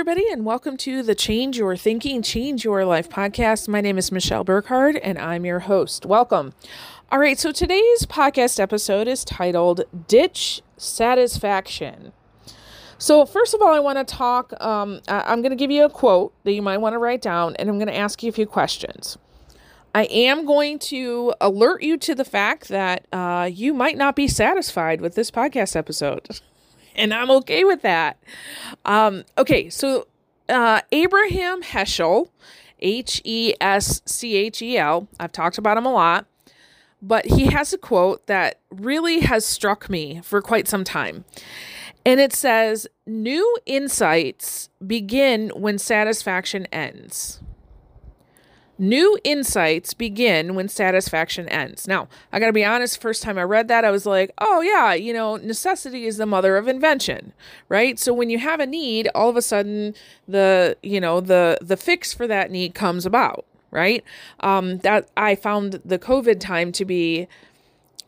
everybody, and welcome to the Change Your Thinking, Change Your Life podcast. My name is Michelle Burkhard, and I'm your host. Welcome. All right, so today's podcast episode is titled Ditch Satisfaction. So, first of all, I want to talk. Um, I'm going to give you a quote that you might want to write down, and I'm going to ask you a few questions. I am going to alert you to the fact that uh, you might not be satisfied with this podcast episode. and I'm okay with that. Um, okay, so uh, Abraham Heschel, H E S C H E L, I've talked about him a lot, but he has a quote that really has struck me for quite some time. And it says, New insights begin when satisfaction ends. New insights begin when satisfaction ends. Now, I got to be honest, first time I read that, I was like, oh, yeah, you know, necessity is the mother of invention, right? So when you have a need, all of a sudden the, you know, the the fix for that need comes about, right? Um, that I found the COVID time to be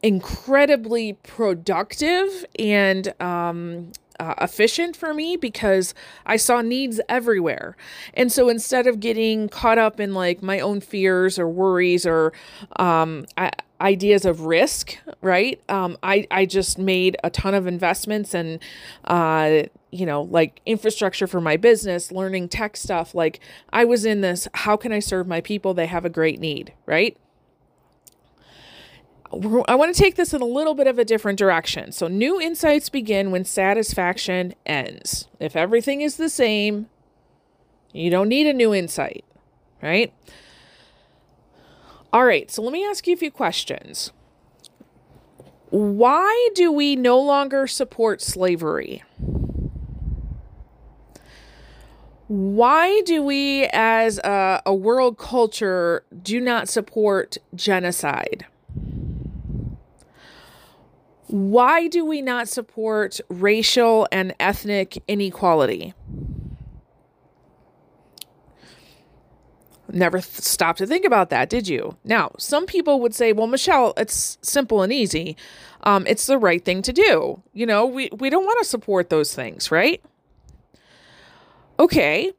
incredibly productive and um, uh, efficient for me because I saw needs everywhere. And so instead of getting caught up in like my own fears or worries or um, ideas of risk, right? Um, I, I just made a ton of investments and, uh, you know, like infrastructure for my business, learning tech stuff. Like I was in this, how can I serve my people? They have a great need, right? I want to take this in a little bit of a different direction. So, new insights begin when satisfaction ends. If everything is the same, you don't need a new insight, right? All right, so let me ask you a few questions. Why do we no longer support slavery? Why do we, as a, a world culture, do not support genocide? Why do we not support racial and ethnic inequality? Never th- stopped to think about that, did you? Now, some people would say, well, Michelle, it's simple and easy. Um, it's the right thing to do. You know, we, we don't want to support those things, right? Okay,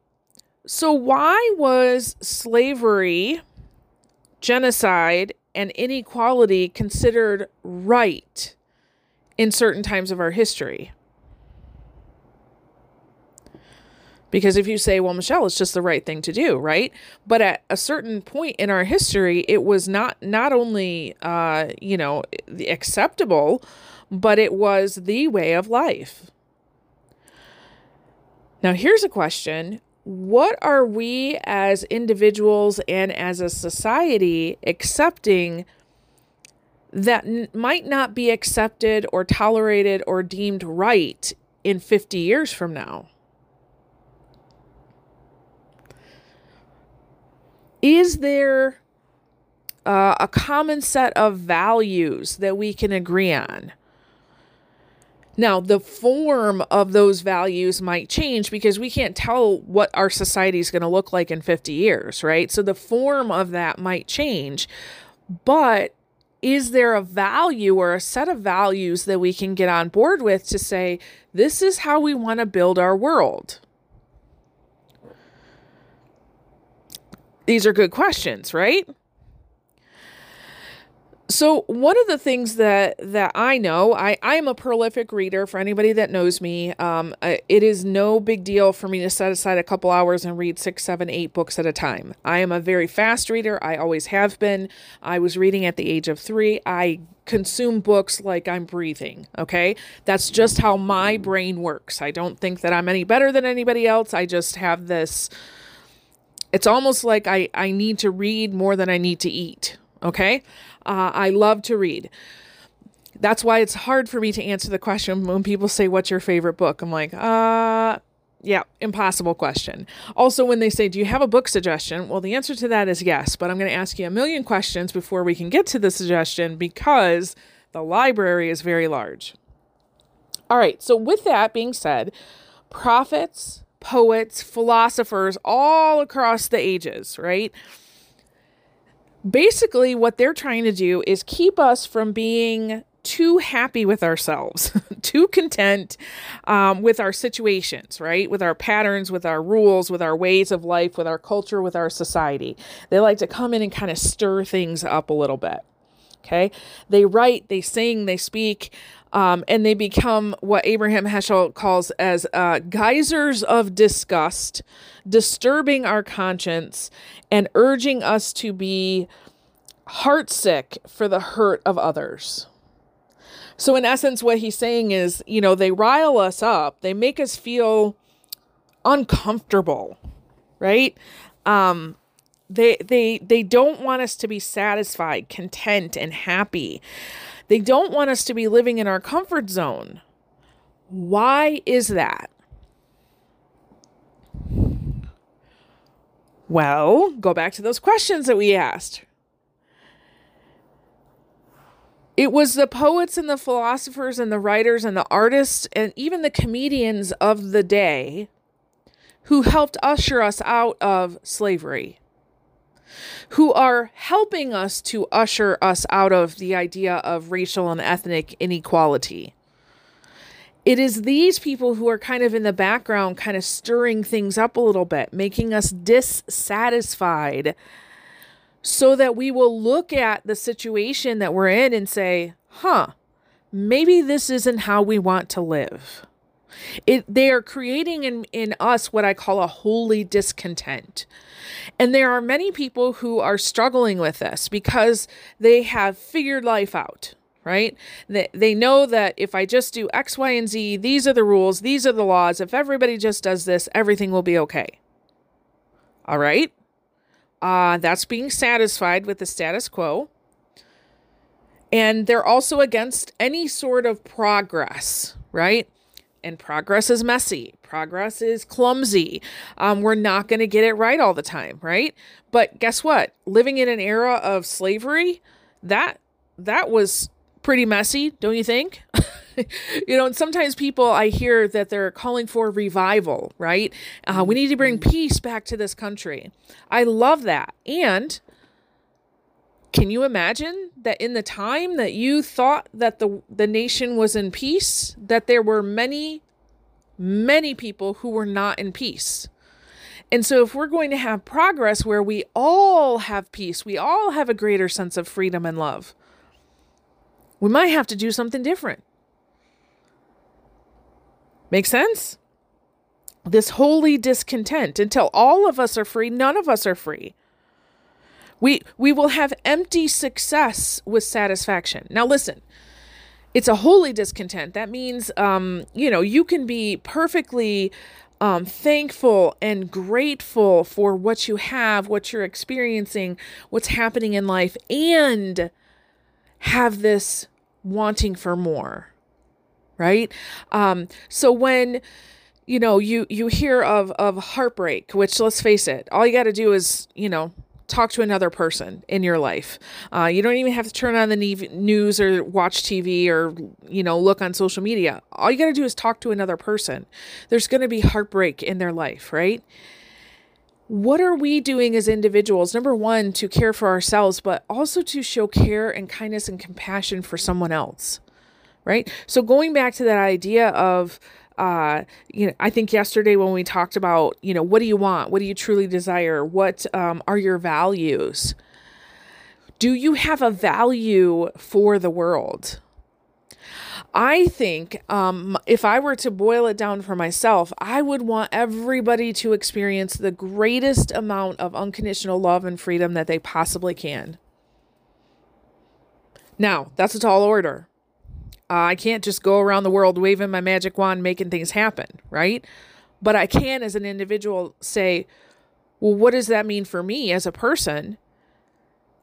so why was slavery, genocide, and inequality considered right in certain times of our history. Because if you say, well, Michelle, it's just the right thing to do, right? But at a certain point in our history, it was not not only uh, you know acceptable, but it was the way of life. Now, here's a question: What are we as individuals and as a society accepting? That n- might not be accepted or tolerated or deemed right in 50 years from now? Is there uh, a common set of values that we can agree on? Now, the form of those values might change because we can't tell what our society is going to look like in 50 years, right? So the form of that might change, but is there a value or a set of values that we can get on board with to say, this is how we want to build our world? These are good questions, right? So one of the things that that I know, I I am a prolific reader. For anybody that knows me, um, it is no big deal for me to set aside a couple hours and read six, seven, eight books at a time. I am a very fast reader. I always have been. I was reading at the age of three. I consume books like I'm breathing. Okay, that's just how my brain works. I don't think that I'm any better than anybody else. I just have this. It's almost like I I need to read more than I need to eat. Okay. Uh, I love to read. That's why it's hard for me to answer the question when people say, What's your favorite book? I'm like, uh, yeah, impossible question. Also, when they say, Do you have a book suggestion? Well, the answer to that is yes, but I'm going to ask you a million questions before we can get to the suggestion because the library is very large. All right, so with that being said, prophets, poets, philosophers all across the ages, right? Basically what they're trying to do is keep us from being too happy with ourselves, too content um, with our situations, right? With our patterns, with our rules, with our ways of life, with our culture, with our society. They like to come in and kind of stir things up a little bit. Okay. They write, they sing, they speak, um, and they become what Abraham Heschel calls as uh, geysers of disgust, disturbing our conscience and urging us to be heartsick for the hurt of others. So, in essence, what he's saying is, you know, they rile us up, they make us feel uncomfortable, right? Um, they they they don't want us to be satisfied, content, and happy. They don't want us to be living in our comfort zone. Why is that? Well, go back to those questions that we asked. It was the poets and the philosophers and the writers and the artists and even the comedians of the day who helped usher us out of slavery, who are helping us to usher us out of the idea of racial and ethnic inequality. It is these people who are kind of in the background, kind of stirring things up a little bit, making us dissatisfied so that we will look at the situation that we're in and say, huh, maybe this isn't how we want to live. It, they are creating in, in us what I call a holy discontent. And there are many people who are struggling with this because they have figured life out, right? They, they know that if I just do X, Y, and Z, these are the rules, these are the laws. If everybody just does this, everything will be okay. All right? Uh, that's being satisfied with the status quo. And they're also against any sort of progress, right? And progress is messy. Progress is clumsy. Um, we're not going to get it right all the time, right? But guess what? Living in an era of slavery, that that was pretty messy, don't you think? you know, and sometimes people I hear that they're calling for revival, right? Uh, we need to bring peace back to this country. I love that. And can you imagine that in the time that you thought that the the nation was in peace, that there were many many people who were not in peace? And so, if we're going to have progress where we all have peace, we all have a greater sense of freedom and love, we might have to do something different. Make sense? This holy discontent until all of us are free, none of us are free. We we will have empty success with satisfaction. Now listen, it's a holy discontent. That means um, you know, you can be perfectly um, thankful and grateful for what you have, what you're experiencing, what's happening in life, and have this wanting for more right? Um, so when you know you you hear of of heartbreak, which let's face it, all you got to do is you know talk to another person in your life. Uh, you don't even have to turn on the news or watch TV or you know look on social media. All you got to do is talk to another person. There's going to be heartbreak in their life, right? What are we doing as individuals? Number one, to care for ourselves, but also to show care and kindness and compassion for someone else right? So going back to that idea of uh you know i think yesterday when we talked about you know what do you want what do you truly desire what um, are your values do you have a value for the world I think um, if I were to boil it down for myself, I would want everybody to experience the greatest amount of unconditional love and freedom that they possibly can. Now, that's a tall order. Uh, I can't just go around the world waving my magic wand, making things happen, right? But I can, as an individual, say, well, what does that mean for me as a person?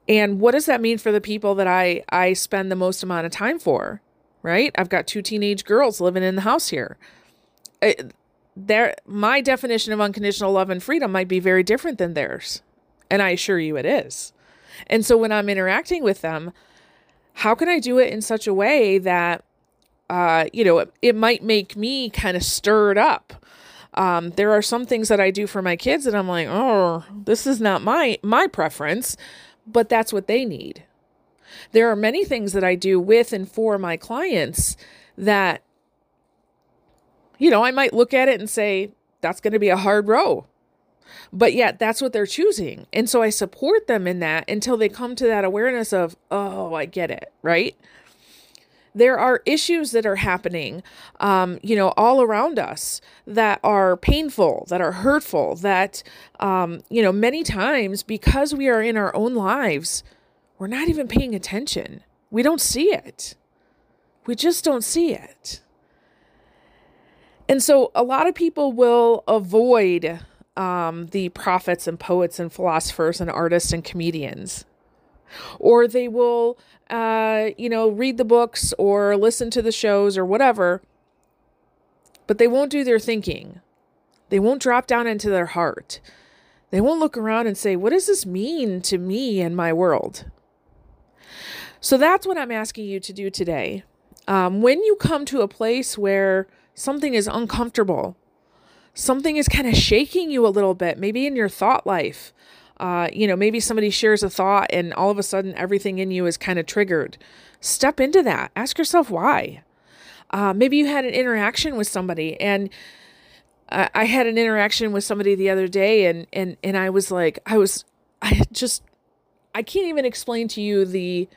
And what does that mean for the people that I, I spend the most amount of time for, right? I've got two teenage girls living in the house here. It, their, my definition of unconditional love and freedom might be very different than theirs. And I assure you it is. And so when I'm interacting with them, how can I do it in such a way that, uh, you know, it, it might make me kind of stirred up? Um, there are some things that I do for my kids and I'm like, oh, this is not my my preference, but that's what they need. There are many things that I do with and for my clients that, you know, I might look at it and say, that's going to be a hard row. But yet, that's what they're choosing. And so I support them in that until they come to that awareness of, oh, I get it, right? There are issues that are happening, um, you know, all around us that are painful, that are hurtful, that, um, you know, many times because we are in our own lives, we're not even paying attention. We don't see it. We just don't see it. And so a lot of people will avoid um, the prophets and poets and philosophers and artists and comedians. Or they will, uh, you know, read the books or listen to the shows or whatever, but they won't do their thinking. They won't drop down into their heart. They won't look around and say, what does this mean to me and my world? So that's what I'm asking you to do today. Um, when you come to a place where something is uncomfortable, something is kind of shaking you a little bit, maybe in your thought life. Uh, you know, maybe somebody shares a thought and all of a sudden everything in you is kind of triggered. Step into that. Ask yourself why. Uh, maybe you had an interaction with somebody and I, I had an interaction with somebody the other day and, and, and I was like, I was, I just, I can't even explain to you the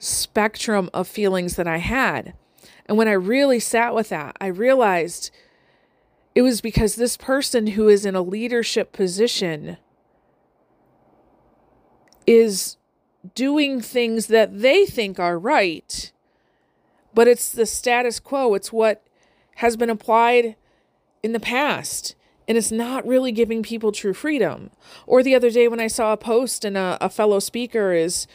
spectrum of feelings that I had. And when I really sat with that, I realized it was because this person who is in a leadership position is doing things that they think are right, but it's the status quo. It's what has been applied in the past. And it's not really giving people true freedom. Or the other day when I saw a post and a, a fellow speaker is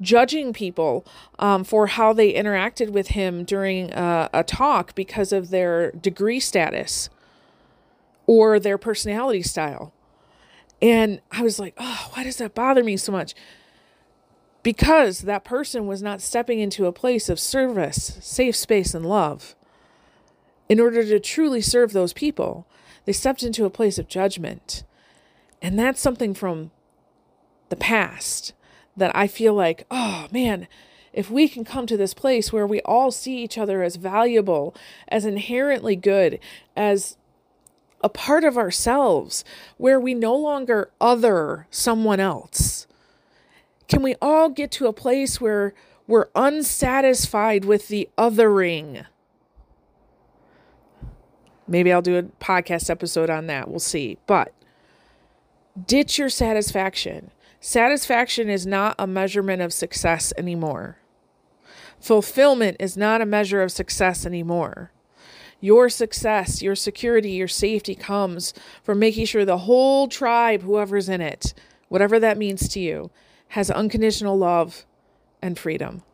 judging people um, for how they interacted with him during a, a talk because of their degree status or their personality style. And I was like, oh, why does that bother me so much? Because that person was not stepping into a place of service, safe space, and love. In order to truly serve those people, they stepped into a place of judgment. And that's something from the past that I feel like, oh man, if we can come to this place where we all see each other as valuable, as inherently good, as a part of ourselves where we no longer other someone else? Can we all get to a place where we're unsatisfied with the othering? Maybe I'll do a podcast episode on that. We'll see. But ditch your satisfaction. Satisfaction is not a measurement of success anymore. Fulfillment is not a measure of success anymore. Your success, your security, your safety comes from making sure the whole tribe, whoever's in it, whatever that means to you, has unconditional love and freedom.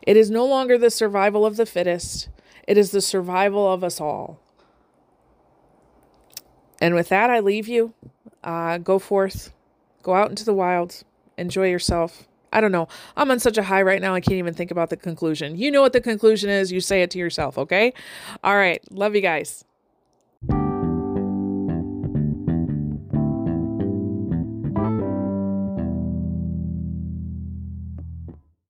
It is no longer the survival of the fittest, it is the survival of us all. And with that, I leave you. Uh, go forth, go out into the wild, enjoy yourself. I don't know. I'm on such a high right now, I can't even think about the conclusion. You know what the conclusion is. You say it to yourself, okay? All right. Love you guys.